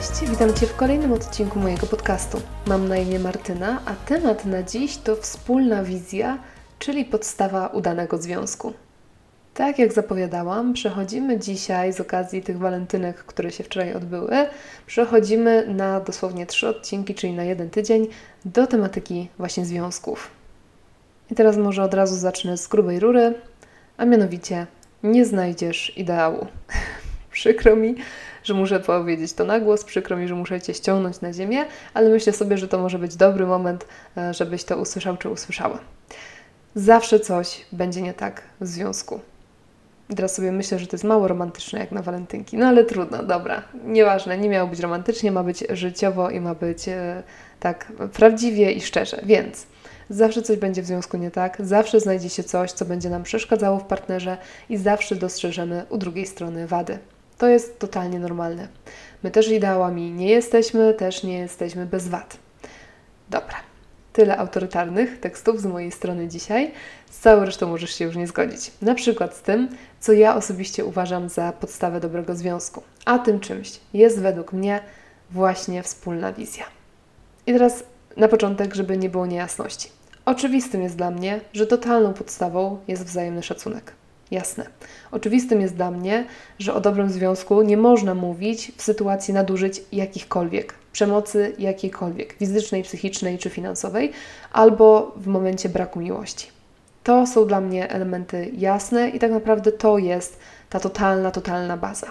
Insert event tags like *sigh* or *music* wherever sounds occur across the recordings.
Cześć, witam Cię w kolejnym odcinku mojego podcastu. Mam na imię Martyna, a temat na dziś to wspólna wizja, czyli podstawa udanego związku. Tak jak zapowiadałam, przechodzimy dzisiaj z okazji tych walentynek, które się wczoraj odbyły, przechodzimy na dosłownie trzy odcinki, czyli na jeden tydzień, do tematyki właśnie związków. I teraz może od razu zacznę z grubej rury, a mianowicie nie znajdziesz ideału. Przykro mi, że muszę powiedzieć to na głos, przykro mi, że muszę Cię ściągnąć na ziemię, ale myślę sobie, że to może być dobry moment, e, żebyś to usłyszał czy usłyszała. Zawsze coś będzie nie tak w związku. Teraz sobie myślę, że to jest mało romantyczne jak na walentynki. No ale trudno, dobra. Nieważne, nie miało być romantycznie, ma być życiowo i ma być e, tak prawdziwie i szczerze. Więc zawsze coś będzie w związku nie tak, zawsze znajdzie się coś, co będzie nam przeszkadzało w partnerze i zawsze dostrzeżemy u drugiej strony wady. To jest totalnie normalne. My też ideałami nie jesteśmy, też nie jesteśmy bez wad. Dobra, tyle autorytarnych tekstów z mojej strony dzisiaj. Z całą resztą możesz się już nie zgodzić. Na przykład z tym, co ja osobiście uważam za podstawę dobrego związku. A tym czymś jest według mnie właśnie wspólna wizja. I teraz na początek, żeby nie było niejasności. Oczywistym jest dla mnie, że totalną podstawą jest wzajemny szacunek. Jasne. Oczywistym jest dla mnie, że o dobrym związku nie można mówić w sytuacji nadużyć jakichkolwiek, przemocy jakiejkolwiek, fizycznej, psychicznej czy finansowej, albo w momencie braku miłości. To są dla mnie elementy jasne i tak naprawdę to jest ta totalna, totalna baza.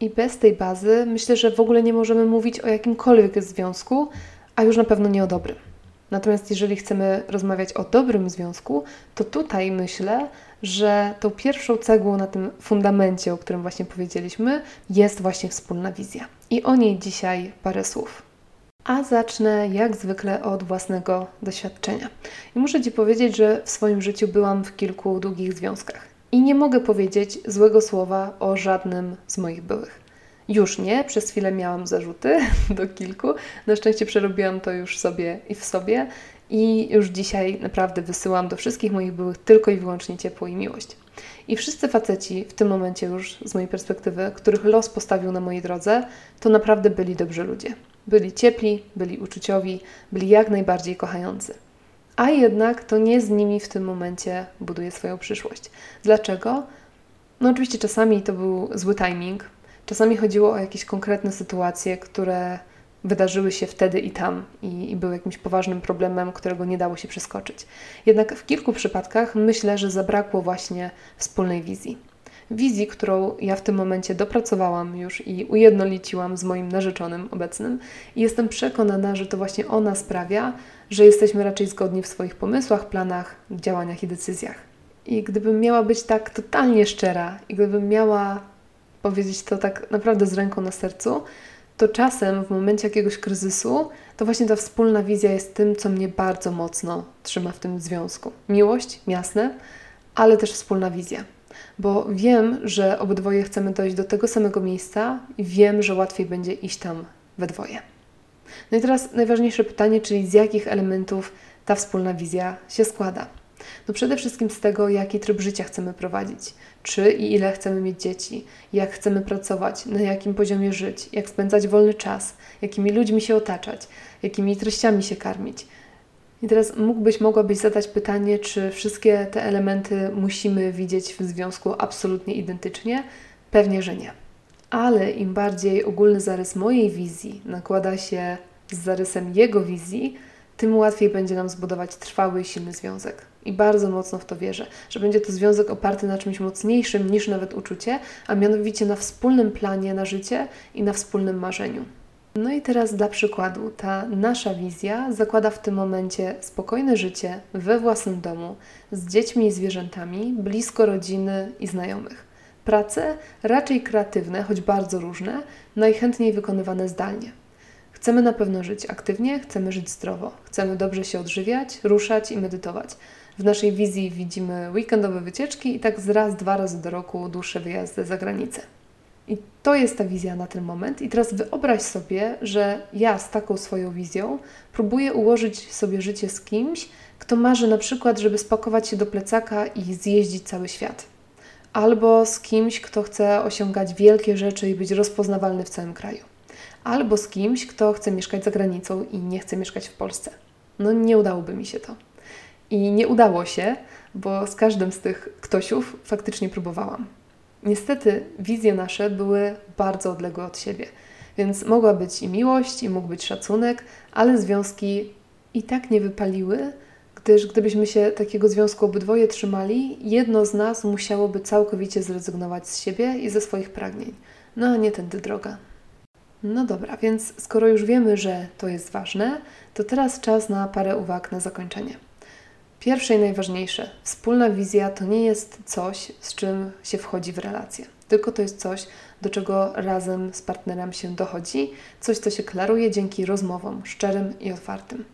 I bez tej bazy myślę, że w ogóle nie możemy mówić o jakimkolwiek związku, a już na pewno nie o dobrym. Natomiast jeżeli chcemy rozmawiać o dobrym związku, to tutaj myślę, że tą pierwszą cegłą na tym fundamencie, o którym właśnie powiedzieliśmy, jest właśnie wspólna wizja. I o niej dzisiaj parę słów. A zacznę jak zwykle od własnego doświadczenia. I muszę Ci powiedzieć, że w swoim życiu byłam w kilku długich związkach. I nie mogę powiedzieć złego słowa o żadnym z moich byłych. Już nie, przez chwilę miałam zarzuty *laughs* do kilku. Na szczęście przerobiłam to już sobie i w sobie i już dzisiaj naprawdę wysyłam do wszystkich moich byłych tylko i wyłącznie ciepło i miłość. I wszyscy faceci w tym momencie już z mojej perspektywy, których los postawił na mojej drodze, to naprawdę byli dobrzy ludzie. Byli ciepli, byli uczuciowi, byli jak najbardziej kochający. A jednak to nie z nimi w tym momencie buduję swoją przyszłość. Dlaczego? No oczywiście czasami to był zły timing, czasami chodziło o jakieś konkretne sytuacje, które wydarzyły się wtedy i tam i, i były jakimś poważnym problemem, którego nie dało się przeskoczyć. Jednak w kilku przypadkach myślę, że zabrakło właśnie wspólnej wizji. Wizji, którą ja w tym momencie dopracowałam już i ujednoliciłam z moim narzeczonym obecnym, i jestem przekonana, że to właśnie ona sprawia, że jesteśmy raczej zgodni w swoich pomysłach, planach, działaniach i decyzjach. I gdybym miała być tak totalnie szczera, i gdybym miała powiedzieć to tak naprawdę z ręką na sercu, to czasem w momencie jakiegoś kryzysu, to właśnie ta wspólna wizja jest tym, co mnie bardzo mocno trzyma w tym związku. Miłość, jasne, ale też wspólna wizja. Bo wiem, że obydwoje chcemy dojść do tego samego miejsca i wiem, że łatwiej będzie iść tam we dwoje. No i teraz najważniejsze pytanie, czyli z jakich elementów ta wspólna wizja się składa? No przede wszystkim z tego, jaki tryb życia chcemy prowadzić, czy i ile chcemy mieć dzieci, jak chcemy pracować, na jakim poziomie żyć, jak spędzać wolny czas, jakimi ludźmi się otaczać, jakimi treściami się karmić. I teraz mógłbyś, mogłabyś zadać pytanie, czy wszystkie te elementy musimy widzieć w związku absolutnie identycznie? Pewnie, że nie. Ale im bardziej ogólny zarys mojej wizji nakłada się z zarysem jego wizji, tym łatwiej będzie nam zbudować trwały i silny związek. I bardzo mocno w to wierzę, że będzie to związek oparty na czymś mocniejszym niż nawet uczucie, a mianowicie na wspólnym planie na życie i na wspólnym marzeniu. No i teraz dla przykładu, ta nasza wizja zakłada w tym momencie spokojne życie we własnym domu, z dziećmi i zwierzętami, blisko rodziny i znajomych. Prace raczej kreatywne, choć bardzo różne, najchętniej wykonywane zdalnie. Chcemy na pewno żyć aktywnie, chcemy żyć zdrowo, chcemy dobrze się odżywiać, ruszać i medytować. W naszej wizji widzimy weekendowe wycieczki i tak z raz, dwa razy do roku dłuższe wyjazdy za granicę. I to jest ta wizja na ten moment. I teraz wyobraź sobie, że ja z taką swoją wizją próbuję ułożyć sobie życie z kimś, kto marzy na przykład, żeby spakować się do plecaka i zjeździć cały świat. Albo z kimś, kto chce osiągać wielkie rzeczy i być rozpoznawalny w całym kraju albo z kimś, kto chce mieszkać za granicą i nie chce mieszkać w Polsce. No nie udałoby mi się to. I nie udało się, bo z każdym z tych ktośów faktycznie próbowałam. Niestety wizje nasze były bardzo odległe od siebie, więc mogła być i miłość, i mógł być szacunek, ale związki i tak nie wypaliły, gdyż gdybyśmy się takiego związku obydwoje trzymali, jedno z nas musiałoby całkowicie zrezygnować z siebie i ze swoich pragnień. No a nie tędy droga. No dobra, więc skoro już wiemy, że to jest ważne, to teraz czas na parę uwag na zakończenie. Pierwsze i najważniejsze, wspólna wizja to nie jest coś, z czym się wchodzi w relację, tylko to jest coś, do czego razem z partnerem się dochodzi, coś, co się klaruje dzięki rozmowom szczerym i otwartym.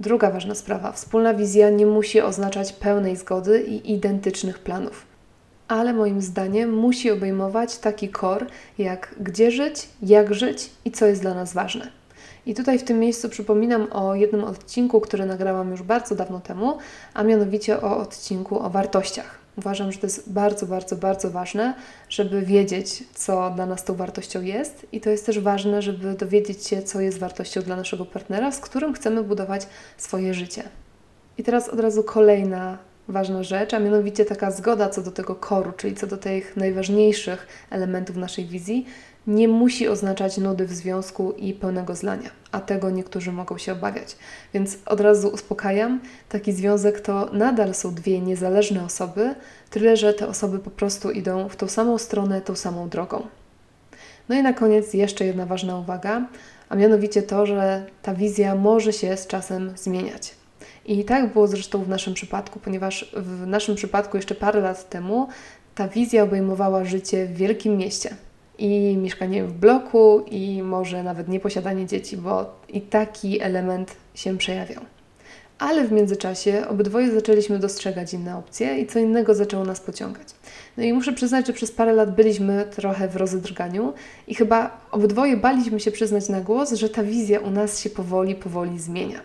Druga ważna sprawa, wspólna wizja nie musi oznaczać pełnej zgody i identycznych planów, ale moim zdaniem musi obejmować taki kor, jak gdzie żyć, jak żyć i co jest dla nas ważne. I tutaj w tym miejscu przypominam o jednym odcinku, który nagrałam już bardzo dawno temu, a mianowicie o odcinku o wartościach. Uważam, że to jest bardzo, bardzo, bardzo ważne, żeby wiedzieć, co dla nas tą wartością jest, i to jest też ważne, żeby dowiedzieć się, co jest wartością dla naszego partnera, z którym chcemy budować swoje życie. I teraz od razu kolejna ważna rzecz, a mianowicie taka zgoda co do tego koru, czyli co do tych najważniejszych elementów naszej wizji, nie musi oznaczać nudy w związku i pełnego zlania, a tego niektórzy mogą się obawiać. Więc od razu uspokajam, taki związek to nadal są dwie niezależne osoby, tyle że te osoby po prostu idą w tą samą stronę, tą samą drogą. No i na koniec jeszcze jedna ważna uwaga, a mianowicie to, że ta wizja może się z czasem zmieniać. I tak było zresztą w naszym przypadku, ponieważ w naszym przypadku jeszcze parę lat temu ta wizja obejmowała życie w wielkim mieście i mieszkanie w bloku, i może nawet nieposiadanie dzieci, bo i taki element się przejawiał. Ale w międzyczasie obydwoje zaczęliśmy dostrzegać inne opcje i co innego zaczęło nas pociągać. No i muszę przyznać, że przez parę lat byliśmy trochę w rozedrganiu i chyba obydwoje baliśmy się przyznać na głos, że ta wizja u nas się powoli, powoli zmienia.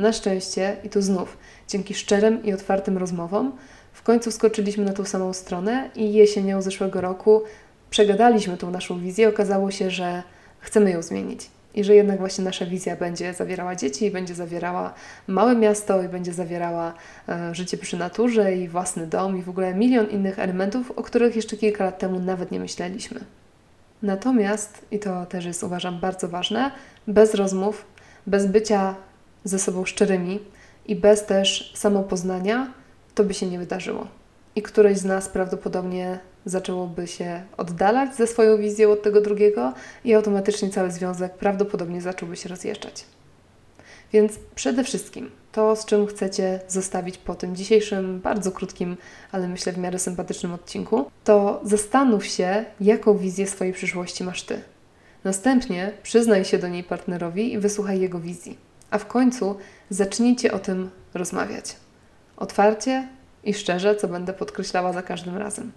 Na szczęście, i tu znów, dzięki szczerym i otwartym rozmowom, w końcu skoczyliśmy na tą samą stronę i jesienią zeszłego roku przegadaliśmy tą naszą wizję, okazało się, że chcemy ją zmienić. I że jednak właśnie nasza wizja będzie zawierała dzieci, będzie zawierała małe miasto, i będzie zawierała e, życie przy naturze, i własny dom, i w ogóle milion innych elementów, o których jeszcze kilka lat temu nawet nie myśleliśmy. Natomiast, i to też jest uważam bardzo ważne, bez rozmów, bez bycia ze sobą szczerymi i bez też samopoznania, to by się nie wydarzyło. I któreś z nas prawdopodobnie zaczęłoby się oddalać ze swoją wizją od tego drugiego i automatycznie cały związek prawdopodobnie zacząłby się rozjeżdżać. Więc przede wszystkim to, z czym chcecie zostawić po tym dzisiejszym, bardzo krótkim, ale myślę w miarę sympatycznym odcinku, to zastanów się, jaką wizję swojej przyszłości masz ty. Następnie przyznaj się do niej partnerowi i wysłuchaj jego wizji. A w końcu zacznijcie o tym rozmawiać. Otwarcie i szczerze, co będę podkreślała za każdym razem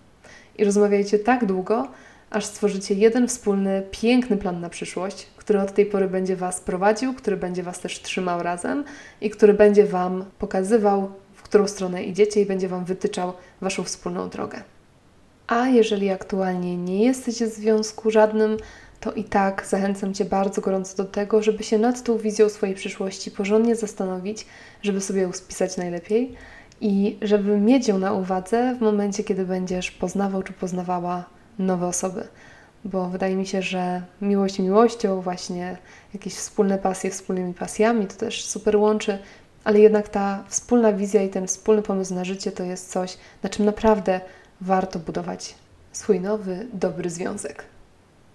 i rozmawiajcie tak długo, aż stworzycie jeden wspólny, piękny plan na przyszłość, który od tej pory będzie Was prowadził, który będzie Was też trzymał razem i który będzie Wam pokazywał, w którą stronę idziecie i będzie Wam wytyczał Waszą wspólną drogę. A jeżeli aktualnie nie jesteście w związku żadnym, to i tak zachęcam Cię bardzo gorąco do tego, żeby się nad tą wizją swojej przyszłości porządnie zastanowić, żeby sobie ją spisać najlepiej i żeby mieć ją na uwadze w momencie, kiedy będziesz poznawał czy poznawała nowe osoby. Bo wydaje mi się, że miłość miłością, właśnie jakieś wspólne pasje wspólnymi pasjami, to też super łączy, ale jednak ta wspólna wizja i ten wspólny pomysł na życie to jest coś, na czym naprawdę warto budować swój nowy, dobry związek.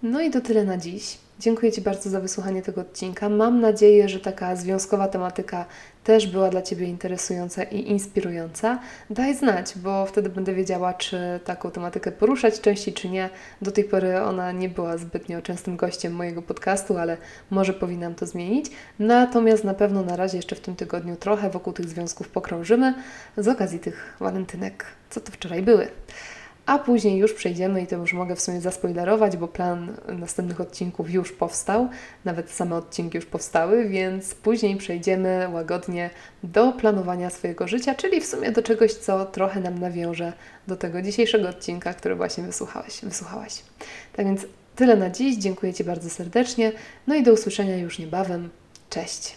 No i to tyle na dziś. Dziękuję Ci bardzo za wysłuchanie tego odcinka. Mam nadzieję, że taka związkowa tematyka też była dla Ciebie interesująca i inspirująca. Daj znać, bo wtedy będę wiedziała, czy taką tematykę poruszać częściej, czy nie. Do tej pory ona nie była zbytnio częstym gościem mojego podcastu, ale może powinnam to zmienić. Natomiast na pewno na razie jeszcze w tym tygodniu trochę wokół tych związków pokrążymy z okazji tych walentynek, co to wczoraj były a później już przejdziemy i to już mogę w sumie zaspoilerować, bo plan następnych odcinków już powstał, nawet same odcinki już powstały, więc później przejdziemy łagodnie do planowania swojego życia, czyli w sumie do czegoś, co trochę nam nawiąże do tego dzisiejszego odcinka, który właśnie wysłuchałeś, wysłuchałaś. Tak więc Tyle na dziś, dziękuję Ci bardzo serdecznie, no i do usłyszenia już niebawem. Cześć!